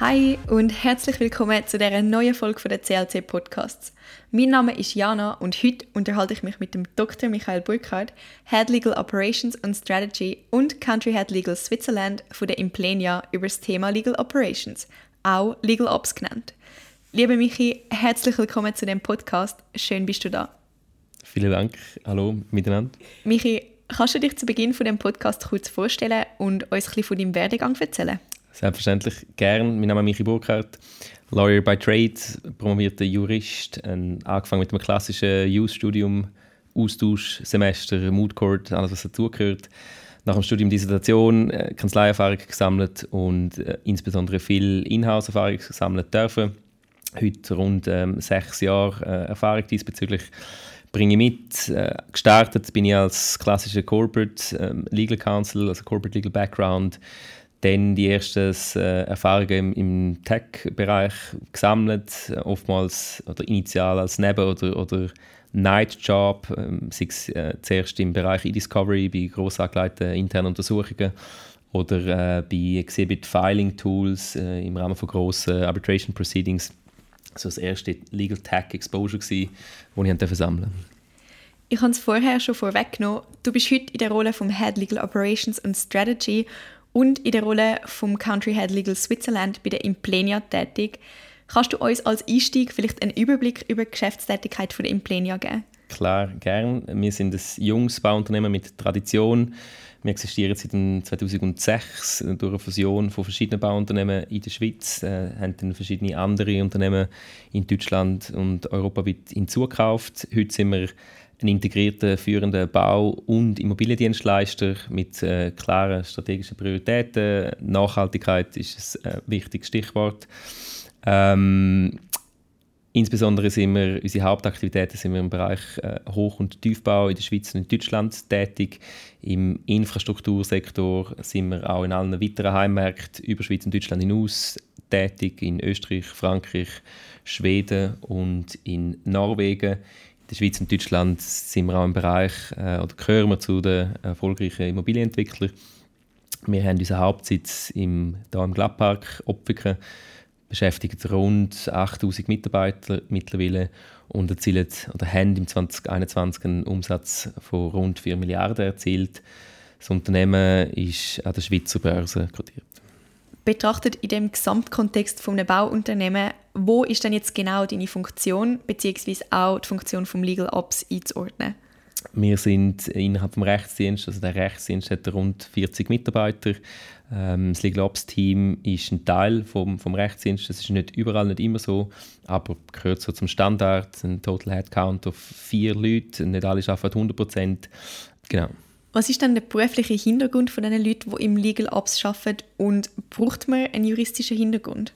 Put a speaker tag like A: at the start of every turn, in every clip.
A: Hi und herzlich willkommen zu dieser neuen Folge der CLC Podcasts. Mein Name ist Jana und heute unterhalte ich mich mit dem Dr. Michael Burkhardt, Head Legal Operations und Strategy und Country Head Legal Switzerland von der Implenia über das Thema Legal Operations, auch Legal Ops genannt. Liebe Michi, herzlich willkommen zu dem Podcast. Schön bist du da.
B: Vielen Dank. Hallo miteinander.
A: Michi, kannst du dich zu Beginn von dem Podcast kurz vorstellen und uns ein bisschen von deinem Werdegang erzählen?
B: Selbstverständlich gern. Mein Name ist Michi Burkhardt, Lawyer by Trade, promovierter Jurist, angefangen mit einem klassischen Youth-Studium, Austausch, Semester, Mood Court, alles was dazugehört. Nach dem Studium Dissertation, äh, Kanzleierfahrung gesammelt und äh, insbesondere viel Inhouse-Erfahrung gesammelt dürfen. Heute rund ähm, sechs Jahre äh, Erfahrung diesbezüglich bringe ich mit. Äh, gestartet bin ich als klassischer Corporate ähm, Legal Counsel, also Corporate Legal Background, dann die ersten äh, Erfahrungen im, im Tech-Bereich gesammelt, oftmals oder initial als Neben- oder, oder Night-Job, ähm, sei es äh, zuerst im Bereich E-Discovery bei gross angelegten internen Untersuchungen oder äh, bei Exhibit-Filing-Tools äh, im Rahmen von grossen Arbitration-Proceedings. So das erste Legal Tech Exposure, das ich sammeln
A: Ich habe es vorher schon vorweggenommen. Du bist heute in der Rolle vom Head Legal Operations und Strategy und in der Rolle vom Country Head Legal Switzerland bei der Implenia tätig. Kannst du uns als Einstieg vielleicht einen Überblick über die Geschäftstätigkeit von der Implenia geben?
B: Klar, gern. Wir sind ein junges Bauunternehmen mit Tradition. Wir existieren seit 2006 durch eine Fusion von verschiedenen Bauunternehmen in der Schweiz, äh, haben dann verschiedene andere Unternehmen in Deutschland und europaweit hinzugekauft. Heute sind wir ein integrierter, führender Bau- und Immobiliendienstleister mit äh, klaren strategischen Prioritäten. Nachhaltigkeit ist ein äh, wichtiges Stichwort. Ähm, insbesondere sind wir, unsere Hauptaktivitäten sind wir im Bereich äh, Hoch- und Tiefbau in der Schweiz und in Deutschland tätig. Im Infrastruktursektor sind wir auch in allen weiteren Heimmärkten über Schweiz und Deutschland hinaus tätig, in Österreich, Frankreich, Schweden und in Norwegen der Schweiz und Deutschland sind wir auch im Bereich äh, oder gehören wir zu den erfolgreichen Immobilienentwicklern. Wir haben unseren Hauptsitz im, hier im Gladpark Opfiken, beschäftigen rund 8000 Mitarbeiter mittlerweile und erzielen oder haben im 2021 einen Umsatz von rund 4 Milliarden erzielt. Das Unternehmen ist an der Schweizer Börse kodiert
A: betrachtet in dem Gesamtkontext von einem Bauunternehmen, wo ist denn jetzt genau deine Funktion beziehungsweise auch die Funktion vom Legal Ops einzuordnen?
B: Wir sind innerhalb des Rechtsdienstes, also der Rechtsdienst hat rund 40 Mitarbeiter. Ähm, das Legal Ops Team ist ein Teil vom, vom Rechtsdienst. Das ist nicht überall nicht immer so, aber gehört so zum Standard. Ein Total Headcount auf vier Leute. Nicht alle arbeiten 100 Prozent. Genau.
A: Was ist denn der berufliche Hintergrund von den Leuten, die im Legal Ops arbeiten und braucht man einen juristischen Hintergrund?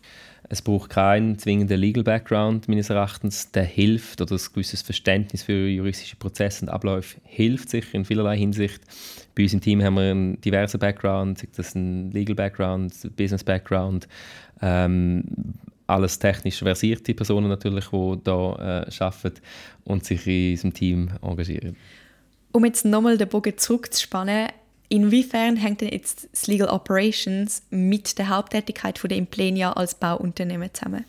B: Es braucht keinen zwingenden Legal Background meines Erachtens. Der hilft oder ein gewisses Verständnis für juristische Prozesse und Abläufe hilft sicher in vielerlei Hinsicht. Bei uns im Team haben wir einen diversen Background, sei das ein Legal Background, Business Background, ähm, alles technisch versierte Personen natürlich, die hier äh, arbeiten und sich in unserem Team engagieren.
A: Um jetzt nochmal den Bogen zurückzuspannen, inwiefern hängt denn jetzt das Legal Operations mit der Haupttätigkeit von der Implenia als Bauunternehmen zusammen?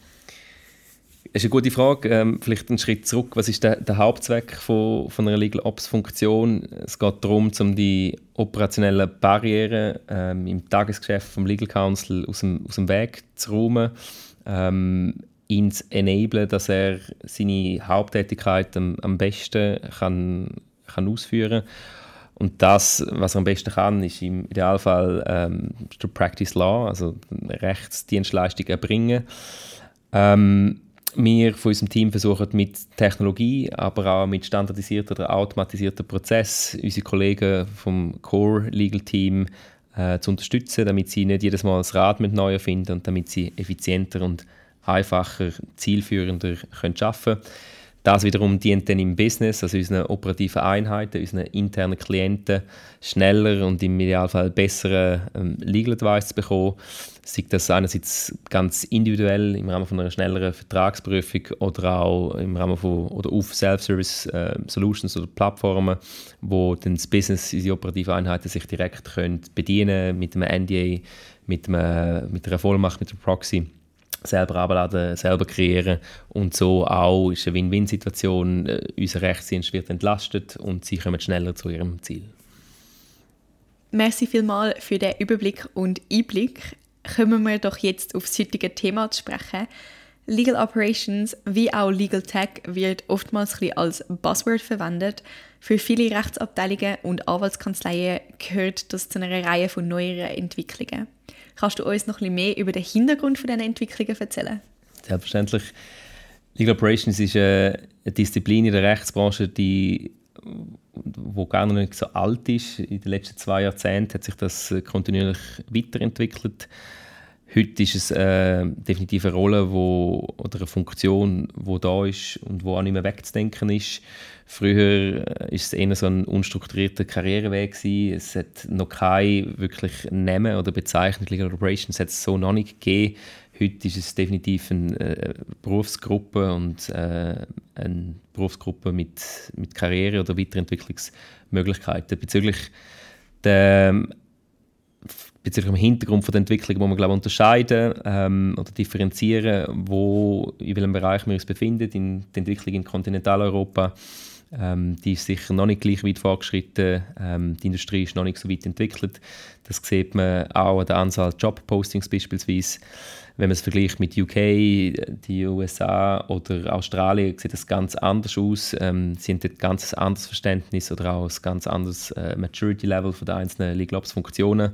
B: Das ist eine gute Frage. Ähm, vielleicht einen Schritt zurück. Was ist der, der Hauptzweck von, von einer Legal Ops Funktion? Es geht darum, um die operationellen Barrieren ähm, im Tagesgeschäft vom Legal Counsel aus dem, aus dem Weg zu räumen, ähm, ihn zu enablen, dass er seine Haupttätigkeit am, am besten kann kann ausführen kann. Und das, was er am besten kann, ist im Idealfall ähm, to practice law, also Rechtsdienstleistung erbringen. Ähm, wir von unserem Team versuchen mit Technologie, aber auch mit standardisierten oder automatisierten Prozessen unsere Kollegen vom Core Legal Team äh, zu unterstützen, damit sie nicht jedes Mal das Rad mit neu erfinden und damit sie effizienter und einfacher, zielführender können arbeiten können. Das wiederum dient dann im Business, also unseren operativen Einheiten, unseren internen Klienten, schneller und im Idealfall besseren ähm, Legal Advice zu bekommen. Sei das einerseits ganz individuell im Rahmen von einer schnelleren Vertragsprüfung oder auch im Rahmen von oder auf Self-Service äh, Solutions oder Plattformen, wo dann das Business, unsere operativen Einheiten sich direkt können bedienen mit einem NDA, mit, einem, mit einer Vollmacht, mit einer Proxy selber abladen, selber kreieren und so auch ist eine Win-Win-Situation. Äh, unser Rechtsdienst wird entlastet und sie kommen schneller zu ihrem Ziel.
A: Merci vielmals für den Überblick und Einblick. Kommen wir doch jetzt auf das heutige Thema zu sprechen. Legal Operations wie auch Legal Tech wird oftmals ein als Buzzword verwendet. Für viele Rechtsabteilungen und Anwaltskanzleien gehört das zu einer Reihe von neueren Entwicklungen. Kannst du uns noch ein mehr über den Hintergrund von diesen Entwicklungen erzählen?
B: Selbstverständlich. Legal Operations ist eine Disziplin in der Rechtsbranche, die wo gar noch nicht so alt ist. In den letzten zwei Jahrzehnten hat sich das kontinuierlich weiterentwickelt. Heute ist es äh, definitiv eine Rolle wo, oder eine Funktion, die da ist und wo auch nicht mehr wegzudenken ist. Früher war äh, es eher so ein unstrukturierter Karriereweg gewesen. Es hat noch keine wirklich Namen oder Bezeichnung Legal Operations hat es so noch nicht gegeben. Heute ist es definitiv eine äh, Berufsgruppe und äh, eine Berufsgruppe mit, mit Karriere- oder Weiterentwicklungsmöglichkeiten. Bezüglich der bezüglich dem Hintergrund von der Entwicklung muss man glaube unterscheiden ähm, oder differenzieren, wo, in welchem Bereich wir uns befinden, in der Entwicklung in Kontinentaleuropa. Ähm, die ist sicher noch nicht gleich weit fortgeschritten. Ähm, die Industrie ist noch nicht so weit entwickelt. Das sieht man auch an der Anzahl Jobpostings beispielsweise. Wenn man es vergleicht mit UK, die USA oder Australien, sieht das ganz anders aus. Ähm, haben dort ganz anderes Verständnis oder auch ein ganz anderes äh, Maturity-Level der einzelnen Legal Ops Funktionen.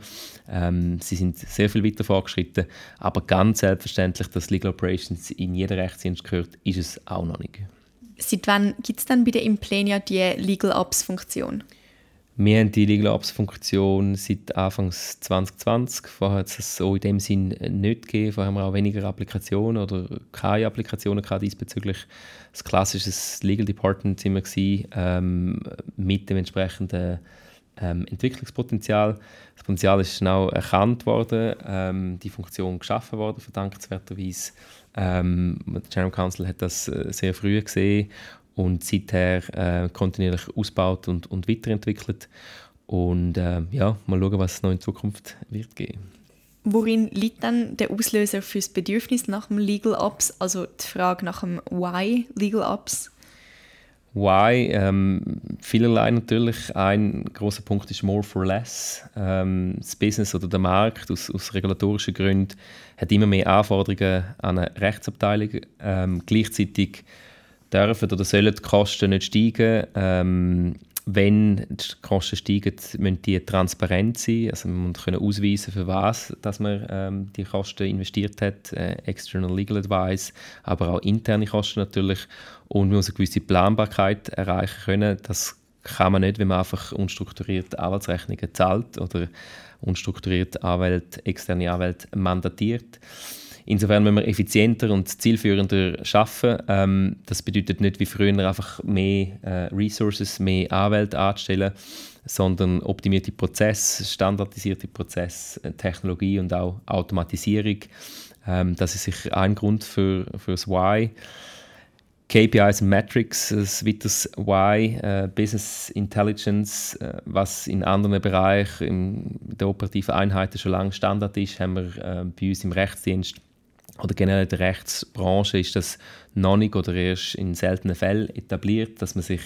B: Ähm, sie sind sehr viel weiter fortgeschritten, aber ganz selbstverständlich, dass Legal Operations in jeder Rechtsdienst gehört, ist es auch noch nicht.
A: Seit wann gibt es dann bei der Implenia die Legal Ops Funktion?
B: Wir haben die Legal Ops Funktion seit Anfang 2020. Vorher hat es so in dem Sinn nicht gegeben. Vorher haben wir auch weniger Applikationen oder keine Applikationen gehabt diesbezüglich. Das klassische Legal Department sind wir ähm, mit dem entsprechenden ähm, Entwicklungspotenzial. Das Potenzial ist schnell erkannt worden, ähm, die Funktion geschaffen worden, verdankenswerterweise. Ähm, der General Counsel hat das äh, sehr früh gesehen und seither äh, kontinuierlich ausgebaut und, und weiterentwickelt. Und äh, ja, mal schauen, was es noch in Zukunft wird geben.
A: Worin liegt dann der Auslöser für das Bedürfnis nach dem Legal Ops, also die Frage nach dem Why Legal Ops?
B: Why? Ähm, vielerlei natürlich. Ein großer Punkt ist More for Less. Ähm, das Business oder der Markt aus, aus regulatorischen Gründen hat immer mehr Anforderungen an eine Rechtsabteilung. Ähm, gleichzeitig dürfen oder sollen die Kosten nicht steigen. Ähm, wenn die Kosten steigen, müssen die transparent sein. Also man muss können ausweisen, für was dass man ähm, die Kosten investiert hat. Äh, external Legal Advice, aber auch interne Kosten natürlich. Und man muss eine gewisse Planbarkeit erreichen können. Das kann man nicht, wenn man einfach unstrukturiert Anwaltsrechnungen zahlt oder unstrukturiert Anwälte, externe Anwälte mandatiert. Insofern müssen wir effizienter und zielführender arbeiten. Ähm, das bedeutet nicht wie früher einfach mehr äh, Resources, mehr Anwälte anzustellen, sondern optimierte Prozesse, standardisierte Prozesse, äh, Technologie und auch Automatisierung. Ähm, das ist sicher ein Grund für, für das Why. KPIs und Metrics, das weiteres Why, äh, Business Intelligence, äh, was in anderen Bereichen in der operativen Einheiten schon lange Standard ist, haben wir äh, bei uns im Rechtsdienst oder generell in der Rechtsbranche ist das noch nicht oder erst in seltenen Fällen etabliert, dass man sich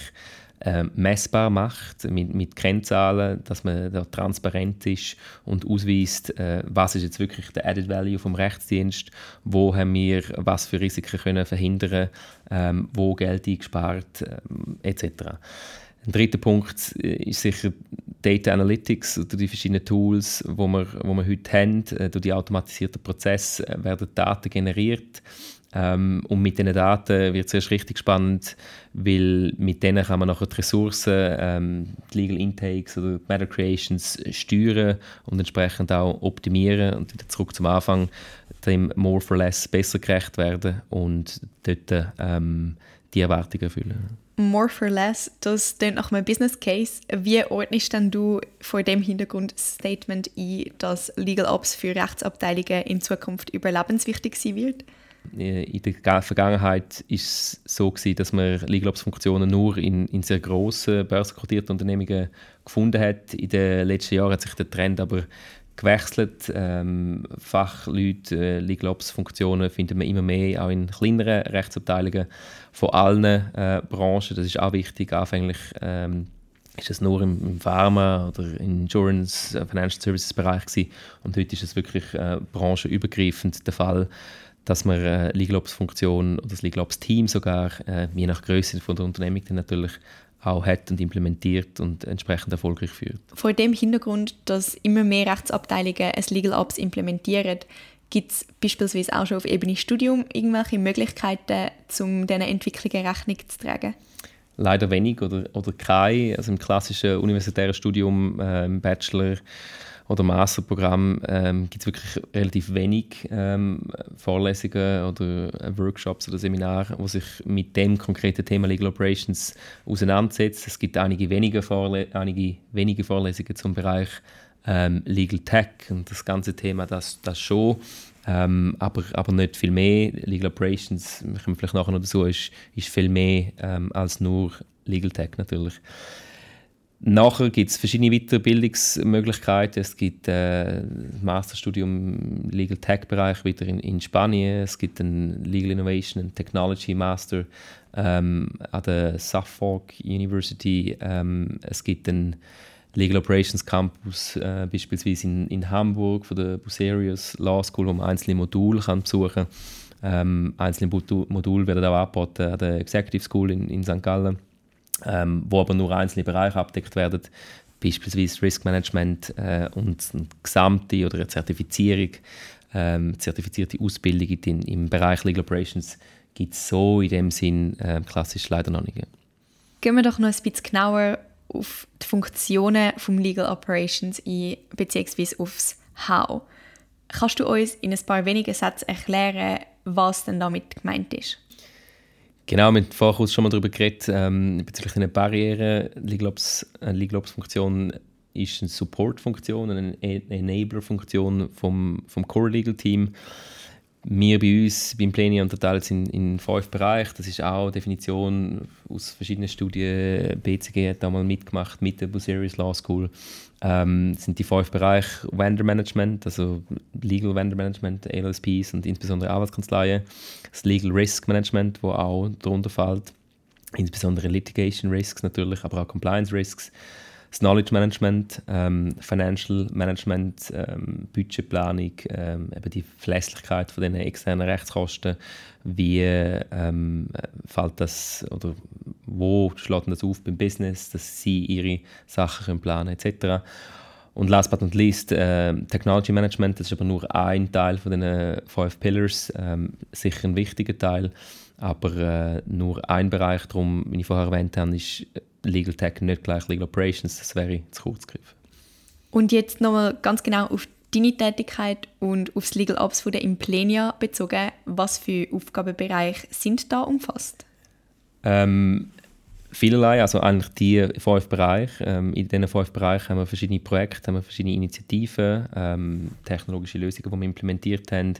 B: äh, messbar macht mit, mit Kennzahlen, dass man da transparent ist und ausweist, äh, was ist jetzt wirklich der Added Value vom Rechtsdienst, wo haben wir was für Risiken können verhindern, ähm, wo Geld eingespart ähm, etc. Ein dritter Punkt äh, ist sicher Data Analytics oder die verschiedenen Tools, die wir, wo wir heute haben. Äh, durch die automatisierten Prozesse äh, werden Daten generiert. Ähm, und mit diesen Daten wird es erst richtig spannend, weil mit denen kann man nachher die Ressourcen, ähm, die Legal Intakes oder die Matter Creations steuern und entsprechend auch optimieren und wieder zurück zum Anfang dem More for Less besser gerecht werden und dort ähm, die Erwartungen erfüllen.
A: More for Less, das klingt nach einem Business Case. Wie ordnest denn du vor dem Hintergrund Statement ein, dass Legal Ops für Rechtsabteilungen in Zukunft überlebenswichtig sein wird?
B: In der Vergangenheit war es so gewesen, dass man Legal Ops Funktionen nur in, in sehr grossen börsenkotierten Unternehmungen gefunden hat. In den letzten Jahren hat sich der Trend aber gewechselt. Ähm, Fachleute, äh, Legal Ops Funktionen finden wir immer mehr, auch in kleineren Rechtsabteilungen von allen äh, Branchen. Das ist auch wichtig. Anfänglich ähm, ist es nur im, im Pharma oder Insurance, äh, Financial Services Bereich gewesen. und heute ist es wirklich äh, branchenübergreifend der Fall, dass man äh, Legal Ops Funktion oder das Legal Ops Team sogar äh, je nach Größe von der Unternehmung dann natürlich auch hat und implementiert und entsprechend erfolgreich führt.
A: Vor dem Hintergrund, dass immer mehr Rechtsabteilungen ein Legal Ops implementieren, gibt es beispielsweise auch schon auf Ebene Studium irgendwelche Möglichkeiten, um diesen Entwicklungen Rechnung zu tragen?
B: Leider wenig oder, oder kein. Also im klassischen universitären Studium, äh, im Bachelor oder Masterprogramm ähm, gibt es wirklich relativ wenig ähm, Vorlesungen oder Workshops oder Seminare, die sich mit dem konkreten Thema Legal Operations auseinandersetzen. Es gibt einige wenige, Vorle einige wenige Vorlesungen zum Bereich ähm, Legal Tech und das ganze Thema, das, das schon. Ähm, aber, aber nicht viel mehr. Legal Operations, wir kommen vielleicht nachher noch dazu, ist, ist viel mehr ähm, als nur Legal Tech natürlich. Nachher gibt es verschiedene Weiterbildungsmöglichkeiten. Es gibt äh, Masterstudium im Legal Tech Bereich wieder in, in Spanien. Es gibt ein Legal Innovation and Technology Master ähm, an der Suffolk University. Ähm, es gibt ein Legal Operations Campus äh, beispielsweise in, in Hamburg von der Bucerius Law School, wo man einzelne Module kann besuchen kann. Ähm, einzelne Module werden auch angeboten an der Executive School in, in St. Gallen ähm, wo aber nur einzelne Bereiche abdeckt werden, beispielsweise Risk Management äh, und eine gesamte oder eine Zertifizierung, ähm, zertifizierte Ausbildung in, im Bereich Legal Operations gibt es so in dem Sinn äh, klassisch leider noch nicht.
A: Gehen wir doch noch ein bisschen genauer auf die Funktionen vom Legal Operations ein, beziehungsweise aufs How. Kannst du uns in ein paar wenigen Sätzen erklären, was denn damit gemeint ist?
B: Genau, wir haben vorher schon mal darüber geredet, ähm, bezüglich einer Barriere. Legal Ops, eine Legal Ops Funktion ist eine Support-Funktion, eine Enabler-Funktion vom, vom Core Legal Team wir bei uns beim Pleni unterteilt sind in fünf Bereiche. Das ist auch Definition aus verschiedenen Studien. BCG hat da mal mitgemacht mit der Bucerius Law School. Ähm, sind die fünf Bereiche Vendor Management, also Legal Vendor Management, LSPs und insbesondere Arbeitskanzleien. Das Legal Risk Management, wo auch darunter fällt. Insbesondere Litigation Risks natürlich, aber auch Compliance Risks das Knowledge Management, ähm, Financial Management, ähm, Budgetplanung, ähm, eben die Verlässlichkeit von den externen Rechtskosten, wie ähm, fällt das oder wo schlägt das auf beim Business, dass sie ihre Sachen können planen etc. Und last but not least, äh, Technology Management, das ist aber nur ein Teil von den fünf Pillars, ähm, sicher ein wichtiger Teil, aber äh, nur ein Bereich. Darum, wie ich vorher erwähnt habe, ist Legal Tech nicht gleich Legal Operations, das wäre zu kurz gegriffen.
A: Und jetzt nochmal ganz genau auf deine Tätigkeit und aufs Legal Ops von der Implenia bezogen. Was für Aufgabenbereiche sind da umfasst?
B: Ähm, vielerlei, also eigentlich die fünf Bereiche. Ähm, in diesen fünf Bereichen haben wir verschiedene Projekte, haben wir verschiedene Initiativen, ähm, technologische Lösungen, die wir implementiert haben,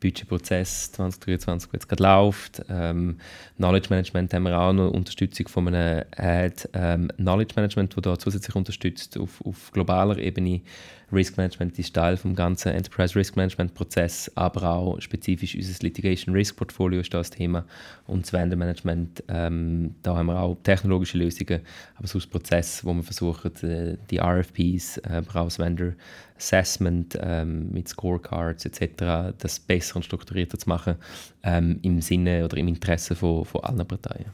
B: Budgetprozess 2023, der jetzt gerade läuft. Ähm, Knowledge Management haben wir auch noch Unterstützung von einem Ad ähm, Knowledge Management, das da zusätzlich unterstützt auf, auf globaler Ebene. Risk Management ist Teil vom ganzen Enterprise Risk Management Prozess, aber auch spezifisch unser Litigation Risk Portfolio ist das Thema und das Vendor Management. Ähm, da haben wir auch technologische Lösungen, aber so ein Prozess, wo wir versuchen, äh, die RFPs, äh, aber auch das Vendor Assessment ähm, mit Scorecards etc. das besser und strukturierter zu machen ähm, im Sinne oder im Interesse von, von allen Parteien.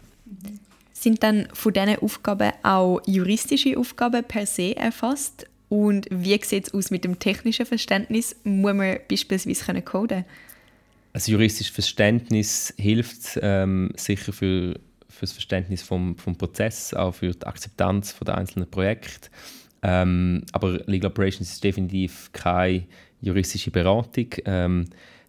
A: Sind dann von diesen Aufgaben auch juristische Aufgaben per se erfasst? Und wie sieht es aus mit dem technischen Verständnis? Muss man beispielsweise können coden
B: Also juristisches Verständnis hilft ähm, sicher für, für das Verständnis vom, vom Prozess, auch für die Akzeptanz von der einzelnen Projekte. Ähm, aber Legal Operations ist definitiv keine juristische Beratung. Ähm,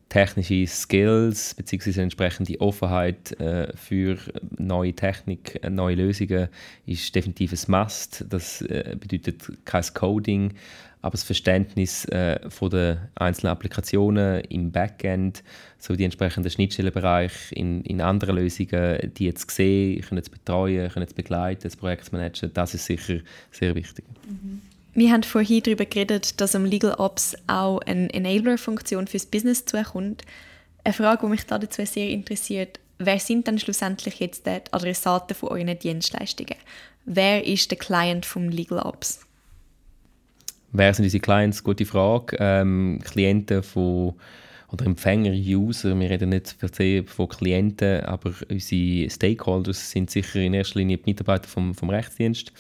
B: technische Skills bzw. entsprechende Offenheit äh, für neue Technik, äh, neue Lösungen ist definitiv ein Must. Das äh, bedeutet kein Coding, aber das Verständnis äh, von der einzelnen Applikationen im Backend, so die entsprechenden Schnittstellenbereiche in, in anderen Lösungen, die jetzt sehen, können zu betreuen, können zu begleiten, das Projekt managen, das ist sicher sehr wichtig.
A: Mhm. Wir haben vorhin darüber geredet, dass am Legal Ops auch eine Enabler-Funktion fürs Business zukommt. Eine Frage, die mich dazu sehr interessiert, wer sind dann schlussendlich jetzt die Adressaten von euren Dienstleistungen? Wer ist der Client vom Legal Ops?
B: Wer sind unsere Clients? Gute Frage. Ähm, Klienten von oder Empfänger, User, wir reden nicht per se von Klienten, aber unsere Stakeholders sind sicher in erster Linie die Mitarbeiter vom, vom Rechtsdienst,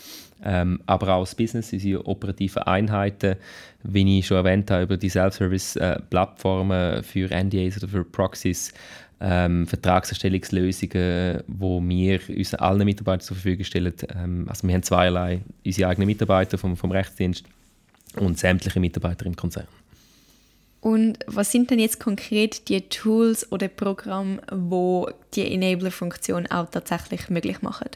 B: ähm, aber auch das Business, unsere operativen Einheiten, wie ich schon erwähnt habe, über die Self-Service-Plattformen für NDAs oder für Proxies, ähm, Vertragserstellungslösungen, wo wir unseren allen Mitarbeitern zur Verfügung stellen. Ähm, also wir haben zweierlei, unsere eigenen Mitarbeiter vom, vom Rechtsdienst und sämtliche Mitarbeiter im Konzern.
A: Und was sind denn jetzt konkret die Tools oder Programme, wo die Enabler-Funktion auch tatsächlich möglich machen?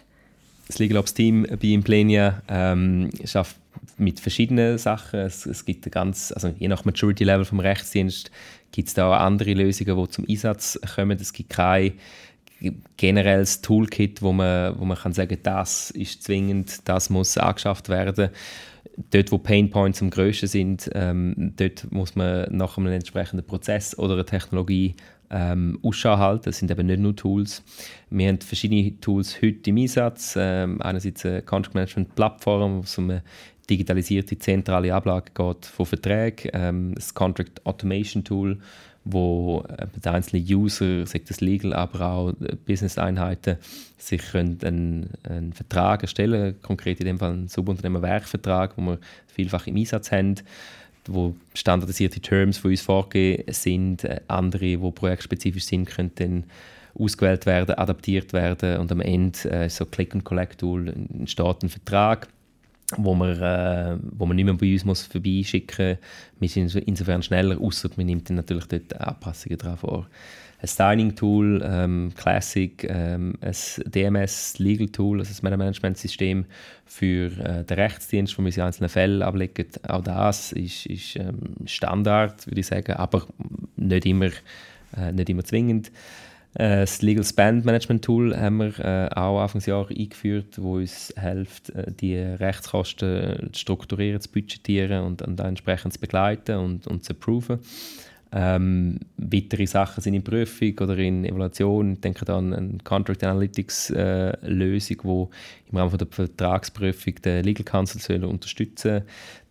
B: Das Legal Ops Team bei Implenia ähm, schafft mit verschiedenen Sachen. Es, es gibt ganz, also je nach Maturity Level vom Rechtsdienst gibt es da auch andere Lösungen, die zum Einsatz kommen. Es gibt kein generelles Toolkit, wo man, wo man kann sagen, das ist zwingend, das muss angeschafft werden dort, wo Pain Points am grössten sind, ähm, dort muss man nach einem entsprechenden Prozess oder einer Technologie ähm, Ausschau halten. Das sind eben nicht nur Tools. Wir haben verschiedene Tools heute im Einsatz. Ähm, einerseits eine Contract Management Plattform, wo es um eine digitalisierte zentrale Ablage geht von Verträgen, ähm, das Contract Automation Tool, wo äh, die einzelnen User, sei das Legal, aber auch Business-Einheiten, sich einen, einen Vertrag erstellen konkret in dem Fall einen Subunternehmer-Werkvertrag, wo wir vielfach im Einsatz haben, wo standardisierte Terms von uns vorgegeben sind, äh, andere, wo projektspezifisch sind, können dann ausgewählt werden, adaptiert werden und am Ende äh, so Click-and-Collect-Tool entsteht ein Vertrag wo man, äh, wo man nicht mehr bei uns muss vorbeischicken muss. Wir sind insofern schneller, außer man nimmt dann natürlich dort Anpassungen dran vor. Ein Styling-Tool, ähm, Classic, ähm, ein DMS Legal Tool, also ein Management-System für äh, den Rechtsdienst, wo wir in einzelnen Fällen ablegen. Auch das ist, ist ähm, Standard, würde ich sagen, aber nicht immer, äh, nicht immer zwingend. Äh, das Legal Spend Management Tool haben wir äh, auch Anfangsjahr eingeführt, wo uns hilft, äh, die Rechtskosten zu strukturieren, zu budgetieren und, und entsprechend zu begleiten und, und zu approven. Ähm, weitere Sachen sind in Prüfung oder in Evaluation. Ich denke an eine Contract Analytics äh, Lösung, wo im Rahmen von der Vertragsprüfung den Legal Counsel soll unterstützen,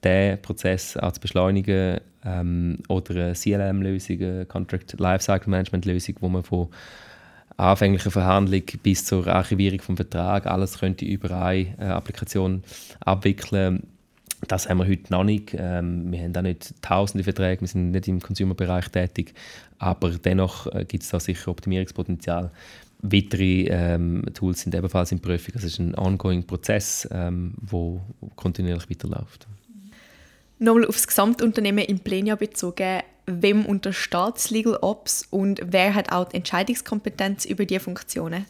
B: den Prozess auch zu beschleunigen ähm, oder eine CLM-Lösung, eine Contract Lifecycle Management Lösung, wo man von anfänglicher Verhandlung bis zur Archivierung vom Vertrag alles könnte über eine äh, Applikation abwickeln das haben wir heute noch nicht. Ähm, wir haben auch nicht tausende Verträge, wir sind nicht im Consumer-Bereich tätig, aber dennoch äh, gibt es da sicher Optimierungspotenzial. Weitere ähm, Tools sind ebenfalls in Prüfung. Es ist ein ongoing Prozess, ähm, wo kontinuierlich weiterläuft.
A: Nochmal aufs Gesamtunternehmen in Plenia bezogen. Wem untersteht das Legal Ops und wer hat auch die Entscheidungskompetenz über diese Funktionen?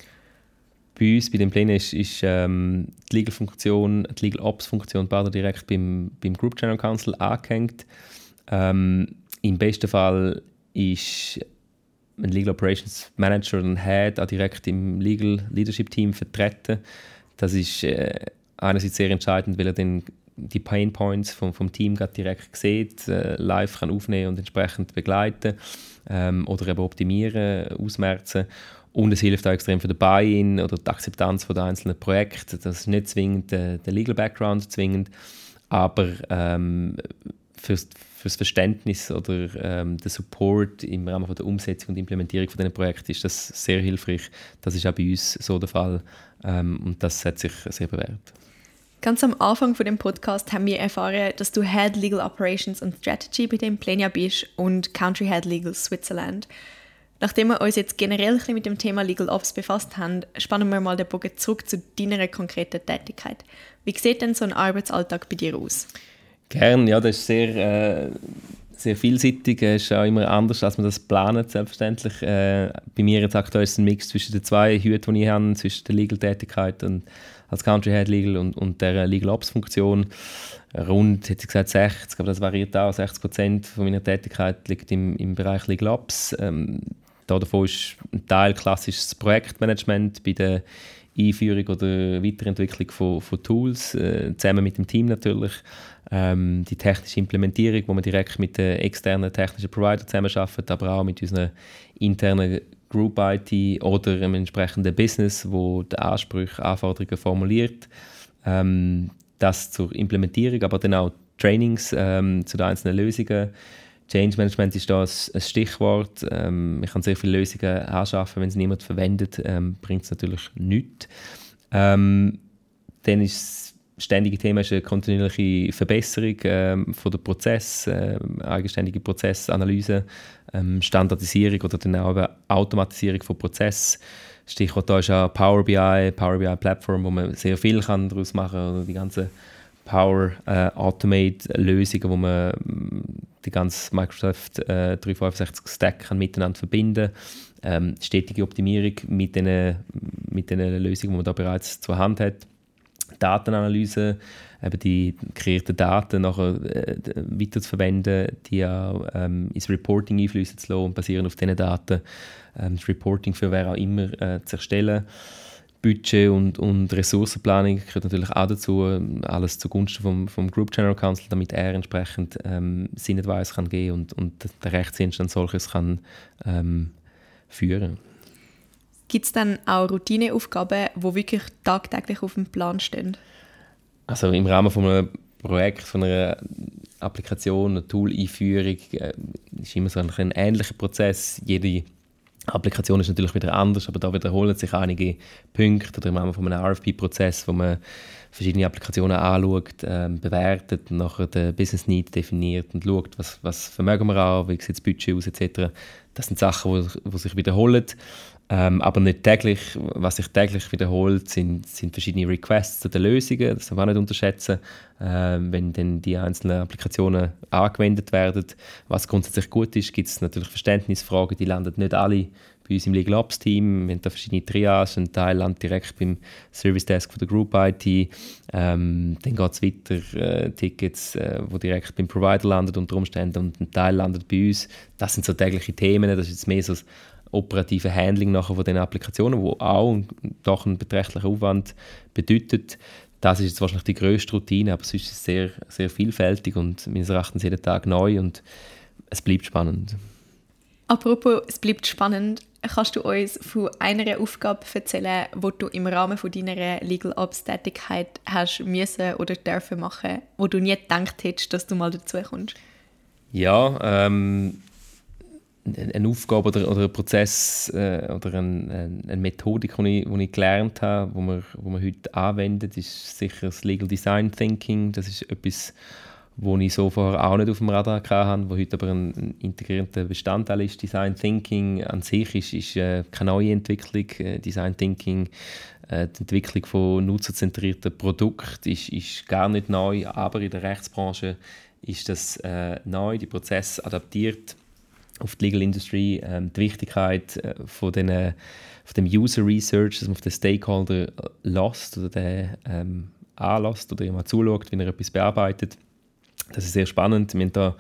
B: Bei uns, bei den Plänen, ist, ist ähm, die Legal-Funktion, die Legal-Ops-Funktion direkt beim, beim Group General Counsel angehängt. Ähm, Im besten Fall ist ein Legal Operations Manager und Head auch direkt im Legal Leadership Team vertreten. Das ist äh, einerseits sehr entscheidend, weil er dann die Pain Points vom, vom Team direkt sieht, äh, live kann aufnehmen und entsprechend begleiten ähm, oder eben optimieren, ausmerzen. Und es hilft auch extrem für den Buy-in oder die Akzeptanz der einzelnen Projekte. Das ist nicht zwingend der, der Legal Background zwingend, aber ähm, fürs, fürs Verständnis oder ähm, der Support im Rahmen von der Umsetzung und Implementierung von diesen Projekten ist das sehr hilfreich. Das ist auch bei uns so der Fall ähm, und das hat sich sehr bewährt.
A: Ganz am Anfang von dem Podcast haben wir erfahren, dass du Head Legal Operations und Strategy bei dem Plenia bist und Country Head Legal Switzerland. Nachdem wir uns jetzt generell mit dem Thema Legal Ops befasst haben, spannen wir mal den Bogen zurück zu deiner konkreten Tätigkeit. Wie sieht denn so ein Arbeitsalltag bei dir aus?
B: Gern, ja, das ist sehr, äh, sehr vielseitig. Es ist auch immer anders, als man das plant, selbstverständlich. Äh, bei mir jetzt aktuell ist es ein Mix zwischen den zwei Hüten, die ich habe, zwischen der Legal-Tätigkeit und als Country Head Legal und, und der Legal Ops Funktion. Rund, hätte ich gesagt, 60, aber das variiert auch. 60 Prozent meiner Tätigkeit liegt im, im Bereich Legal Ops. Ähm, davon ist ein Teil klassisches Projektmanagement bei den Einführung oder Weiterentwicklung von, von Tools, äh, zusammen mit dem Team natürlich. Ähm, die technische Implementierung, wo man direkt mit den externen technischen Provider zusammenarbeitet, aber auch mit unseren internen Group IT oder einem entsprechenden Business, wo die Ansprüche, Anforderungen formuliert. Ähm, das zur Implementierung, aber dann auch Trainings ähm, zu den einzelnen Lösungen. Change Management ist da ein, Stichwort. Ähm, man kann sehr viele Lösungen anschaffen, wenn es niemand verwendet, ähm, bringt es natürlich nichts. Ähm, dann ist das ständige Thema ist eine kontinuierliche Verbesserung ähm, von der Prozess, äh, eigenständige Prozessanalyse, ähm, Standardisierung oder dann auch Automatisierung von Prozessen. Stichwort da ist auch Power BI, Power BI Plattform, wo man sehr viel kann daraus machen kann, die ganzen Power äh, Automate Lösungen, wo man die ganze Microsoft äh, 365 Stack kann miteinander verbinden ähm, stetige Optimierung mit den, mit den Lösungen, die man da bereits zur Hand hat. Datenanalyse, eben die kreierten Daten nachher äh, weiter zu verwenden, die auch ähm, ins Reporting einfließen zu lassen und basierend auf diesen Daten ähm, das Reporting für wer auch immer äh, zu erstellen. Budget und, und Ressourcenplanung gehört natürlich auch dazu, alles zugunsten vom, vom Group General Counsel, damit er entsprechend ähm, Sinnadvice kann geben und, und der Rechtsdienst dann solches kann ähm, führen.
A: Gibt es dann auch Routineaufgaben, die wirklich tagtäglich auf dem Plan stehen?
B: Also im Rahmen von einem Projekt, von einer Applikation, einer Tool-Einführung, äh, ist immer so ein, ein ähnlicher Prozess. Jede Applikation ist natürlich wieder anders, aber da wiederholen sich einige Punkte oder im Rahmen von einem RFP-Prozess, wo man verschiedene Applikationen anschaut, ähm, bewertet, nachher den Business Need definiert und schaut, was, was vermögen wir an, wie sieht das Budget aus etc. Das sind Sachen, die sich wiederholen. Ähm, aber nicht täglich. Was sich täglich wiederholt, sind, sind verschiedene Requests zu den Lösungen. Das darf man auch nicht unterschätzen. Ähm, wenn dann die einzelnen Applikationen angewendet werden, was grundsätzlich gut ist, gibt es natürlich Verständnisfragen, die landen nicht alle bei uns im Legal Ops Team. Wir haben da verschiedene Triagen. Ein Teil landet direkt beim Service Desk von der Group IT. Ähm, dann geht es weiter, äh, Tickets, äh, direkt beim Provider landen unter Umständen und ein Teil landet bei uns. Das sind so tägliche Themen. Das ist jetzt mehr so operative Handling nachher von den Applikationen, wo auch doch einen beträchtlichen Aufwand bedeutet. Das ist jetzt wahrscheinlich die grösste Routine, aber es ist sehr, sehr vielfältig und meines Erachtens jeden Tag neu und es bleibt spannend.
A: Apropos, es bleibt spannend. Kannst du uns von einer Aufgabe erzählen, die du im Rahmen von deiner Legal Ops Tätigkeit hast müssen oder dürfen machen, wo du nie gedacht hättest, dass du mal dazu kommst?
B: Ja, ähm, eine Aufgabe oder, oder ein Prozess äh, oder ein, eine Methodik, die ich, die ich gelernt habe, die man, wo man heute anwendet, ist sicher das Legal Design Thinking. Das ist etwas, wo ich so vorher auch nicht auf dem Radar hatte, wo heute aber ein, ein integrierter Bestandteil ist. Design Thinking an sich ist, ist äh, keine neue Entwicklung. Äh, Design Thinking, äh, die Entwicklung von nutzerzentrierten Produkten ist, ist gar nicht neu, aber in der Rechtsbranche ist das äh, neu, die Prozess adaptiert auf die Legal Industry, ähm, die Wichtigkeit äh, von, den, von dem User Research, dass man auf den Stakeholder lässt oder den ähm, anlässt oder jemand zuschaut, wie er etwas bearbeitet. Das ist sehr spannend. Wir haben da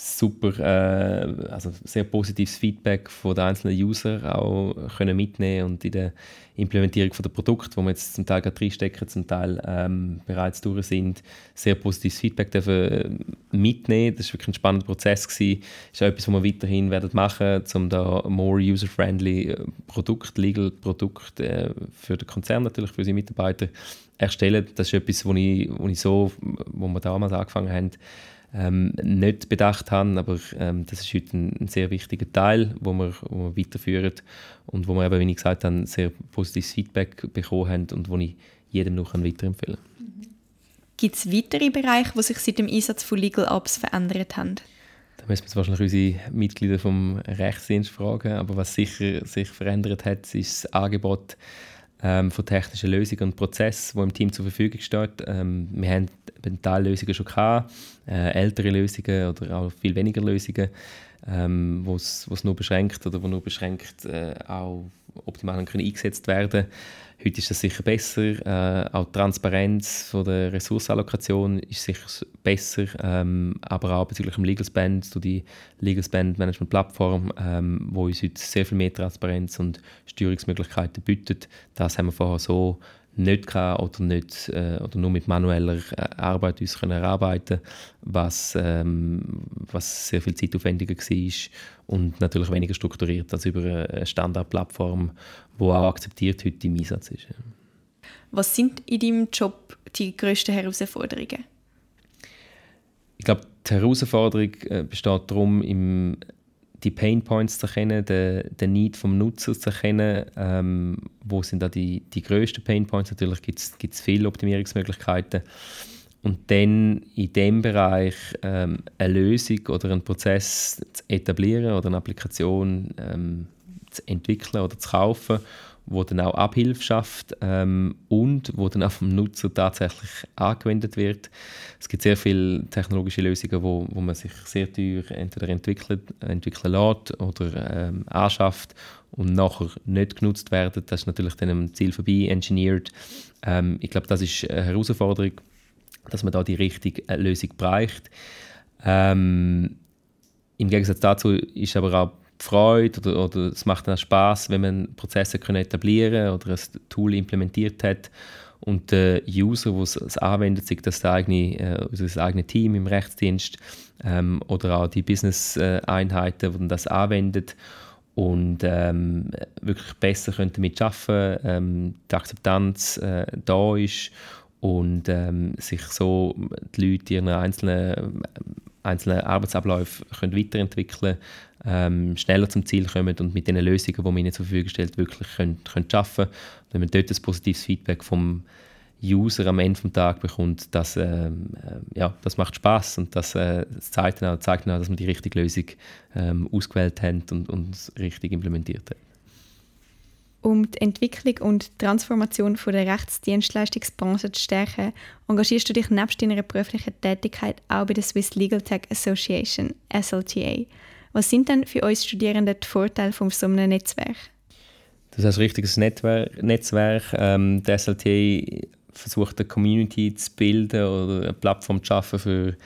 B: super, äh, also sehr positives Feedback von den einzelnen User auch können mitnehmen und in der Implementierung von der Produkte, wo wir jetzt zum Teil gerade reinstecken, zum Teil ähm, bereits durch sind, sehr positives Feedback dürfen äh, mitnehmen. Das war wirklich ein spannender Prozess gewesen. Ist auch etwas, was wir weiterhin werden machen, um da more user-friendly äh, Produkt, Legal Produkt äh, für den Konzern natürlich, für unsere Mitarbeiter erstellen. Das ist etwas, wo ich, wo ich so, wo wir damals angefangen haben, ähm, nicht bedacht haben, aber ähm, das ist heute ein, ein, sehr wichtiger Teil, wo wir, wo wir weiterführen und wo wir eben, wie ich gesagt habe, sehr positives Feedback bekommen haben und wo ich jedem noch weiterempfehlen kann.
A: Gibt es weitere Bereiche, die sich seit dem Einsatz von Legal Apps verändert haben?
B: Da müssen wir jetzt wahrscheinlich unsere Mitglieder vom Rechtsdienst fragen, aber was sicher sich verändert hat, ist das Angebot ähm, von technischen Lösungen und Prozessen, die im Team zur Verfügung stehen. Ähm, wir haben einen Lösungen schon gehabt, äh, ältere Lösungen oder auch viel weniger Lösungen, ähm, wo nur beschränkt oder wo nur beschränkt äh, auch optimal können eingesetzt werden Heute ist das sicher besser. Äh, auch die Transparenz von der Ressourcenallokation ist sicher besser. Ähm, aber auch bezüglich dem Legal Spend, die Legal Spend Management Plattform, ähm, wo uns heute sehr viel mehr Transparenz und Steuerungsmöglichkeiten bietet. Das haben wir vorher so nicht gehabt oder, nicht, äh, oder nur mit manueller äh, Arbeit uns können erarbeiten was, ähm, was sehr viel zeitaufwendiger war und natürlich weniger strukturiert als über eine Standardplattform, die auch akzeptiert heute im Einsatz ist.
A: Was sind in deinem Job die grössten Herausforderungen?
B: Ich glaube, die Herausforderung äh, besteht darum, im die Pain Points zu erkennen, den, den Need vom Nutzer zu erkennen. Ähm, wo sind da die, die grössten Pain Points? Natürlich gibt es viele Optimierungsmöglichkeiten. Und dann in dem Bereich ähm, eine Lösung oder einen Prozess zu etablieren oder eine Applikation ähm, zu entwickeln oder zu kaufen wo dann auch Abhilfe schafft ähm, und wo dann auch vom Nutzer tatsächlich angewendet wird. Es gibt sehr viele technologische Lösungen, wo, wo man sich sehr teuer entweder entwickelt, entwickeln lässt oder ähm, anschafft und nachher nicht genutzt werden. Das ist natürlich dann am Ziel vorbei engineert. Ähm, ich glaube, das ist eine Herausforderung, dass man da die richtige Lösung braucht. Ähm, Im Gegensatz dazu ist aber auch Freude oder, oder es macht dann Spaß, wenn man Prozesse können etablieren oder ein Tool implementiert hat und der User, der es anwendet, sei das eigene, äh, das eigene Team im Rechtsdienst ähm, oder auch die Business-Einheiten, die das anwendet und ähm, wirklich besser können damit arbeiten ähm, die Akzeptanz äh, da ist und ähm, sich so die Leute ihren einzelnen, einzelnen Arbeitsabläufen können weiterentwickeln ähm, schneller zum Ziel kommen und mit den Lösungen, die man ihnen zur Verfügung stellt, wirklich können, können arbeiten können. Wenn man dort ein positives Feedback vom User am Ende des Tages bekommt, das, ähm, äh, ja, das macht Spaß und das, äh, das zeigt, dann auch, zeigt dann auch, dass man die richtige Lösung ähm, ausgewählt hat und, und richtig implementiert hat.
A: Um die Entwicklung und Transformation von der Rechtsdienstleistungsbranche zu stärken, engagierst du dich nebst deiner beruflichen Tätigkeit auch bei der Swiss Legal Tech Association, SLTA. Was sind denn für uns Studierende die Vorteile von so einem Netzwerk?
B: Das ist ein richtiges Netzwerk. Netzwerk. Ähm, der SLTA versucht eine Community zu bilden oder eine Plattform zu schaffen für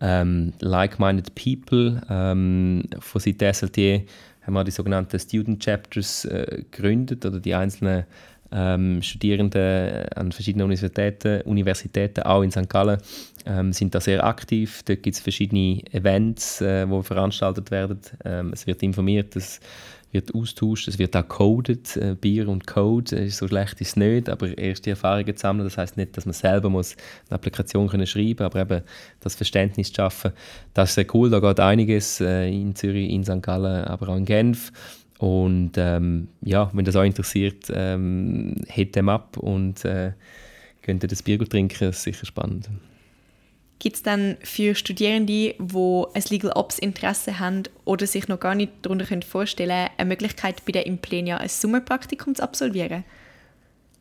B: ähm, like-minded people. Ähm, von Seiten der SLTA haben wir die sogenannten Student Chapters äh, gegründet oder die einzelnen ähm, Studierende an verschiedenen Universitäten, Universitäten, auch in St. Gallen, ähm, sind da sehr aktiv. Dort gibt es verschiedene Events, äh, die veranstaltet werden. Ähm, es wird informiert, es wird austauscht, es wird auch coded. Äh, Bier und Code ist so schlecht ist es nicht, aber erste Erfahrungen sammeln. Das heißt nicht, dass man selber muss eine Applikation können schreiben aber eben das Verständnis zu schaffen. Das ist sehr cool, da geht einiges äh, in Zürich, in St. Gallen, aber auch in Genf. Und ähm, ja, wenn das auch interessiert, ähm, hit dem ab und äh, könnt ihr das Bier trinken, das ist sicher spannend.
A: Gibt es dann für Studierende, die ein Legal Ops Interesse haben oder sich noch gar nicht darunter vorstellen können, eine Möglichkeit, bei der Implenia ein Sommerpraktikum zu absolvieren?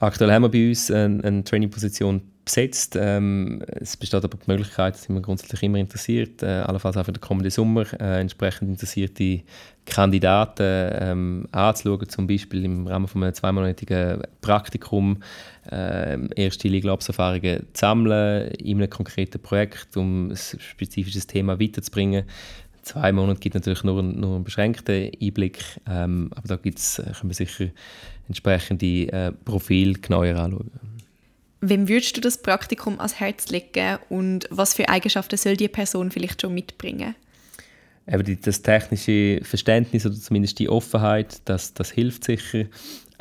B: Aktuell haben wir bei uns eine, eine Training-Position besetzt. Ähm, es besteht aber die Möglichkeit, sind wir grundsätzlich immer interessiert, äh, allenfalls auch für den kommenden Sommer, äh, entsprechend interessierte Kandidaten ähm, anzuschauen, zum Beispiel im Rahmen von einem zweimonatigen Praktikum äh, erste Legal Ops Erfahrungen zu sammeln in einem konkreten Projekt, um ein spezifisches Thema weiterzubringen. Zwei Monate gibt natürlich nur, nur einen beschränkten Einblick, ähm, aber da gibt's, äh, können wir sicher entsprechende äh, Profile genauer anschauen.
A: Wem würdest du das Praktikum ans Herz legen und was für Eigenschaften soll die Person vielleicht schon mitbringen?
B: Eben das technische Verständnis oder zumindest die Offenheit, das, das hilft sicher.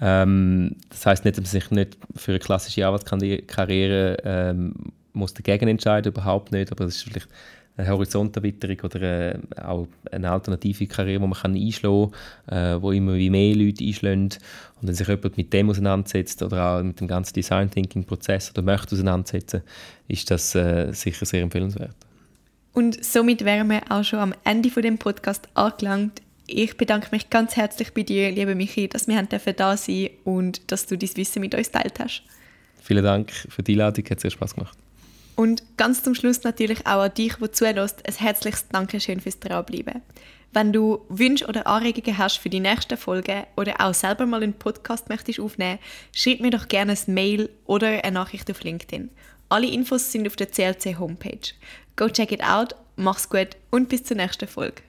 B: Ähm, das heißt nicht, dass man sich nicht für eine klassische Arbeitskarriere ähm, muss dagegen entscheiden, überhaupt nicht, aber das ist vielleicht eine Horizonterweiterung oder äh, auch eine alternative Karriere, die man kann einschlagen kann, äh, wo immer wie mehr Leute einschlagen. Und wenn sich jemand mit dem auseinandersetzt oder auch mit dem ganzen Design Thinking Prozess oder möchte auseinandersetzen, ist das äh, sicher sehr empfehlenswert.
A: Und somit wären wir auch schon am Ende von dem Podcast angelangt. Ich bedanke mich ganz herzlich bei dir, liebe Michi, dass wir da sein und dass du dein Wissen mit uns teilt hast.
B: Vielen Dank für die Einladung, hat sehr Spaß gemacht.
A: Und ganz zum Schluss natürlich auch an dich, der zulässt, ein herzliches Dankeschön fürs Dranbleiben. Wenn du Wünsche oder Anregungen hast für die nächste Folge oder auch selber mal einen Podcast möchtest aufnehmen, schreib mir doch gerne ein Mail oder eine Nachricht auf LinkedIn. Alle Infos sind auf der CLC Homepage. Go check it out, mach's gut und bis zur nächsten Folge.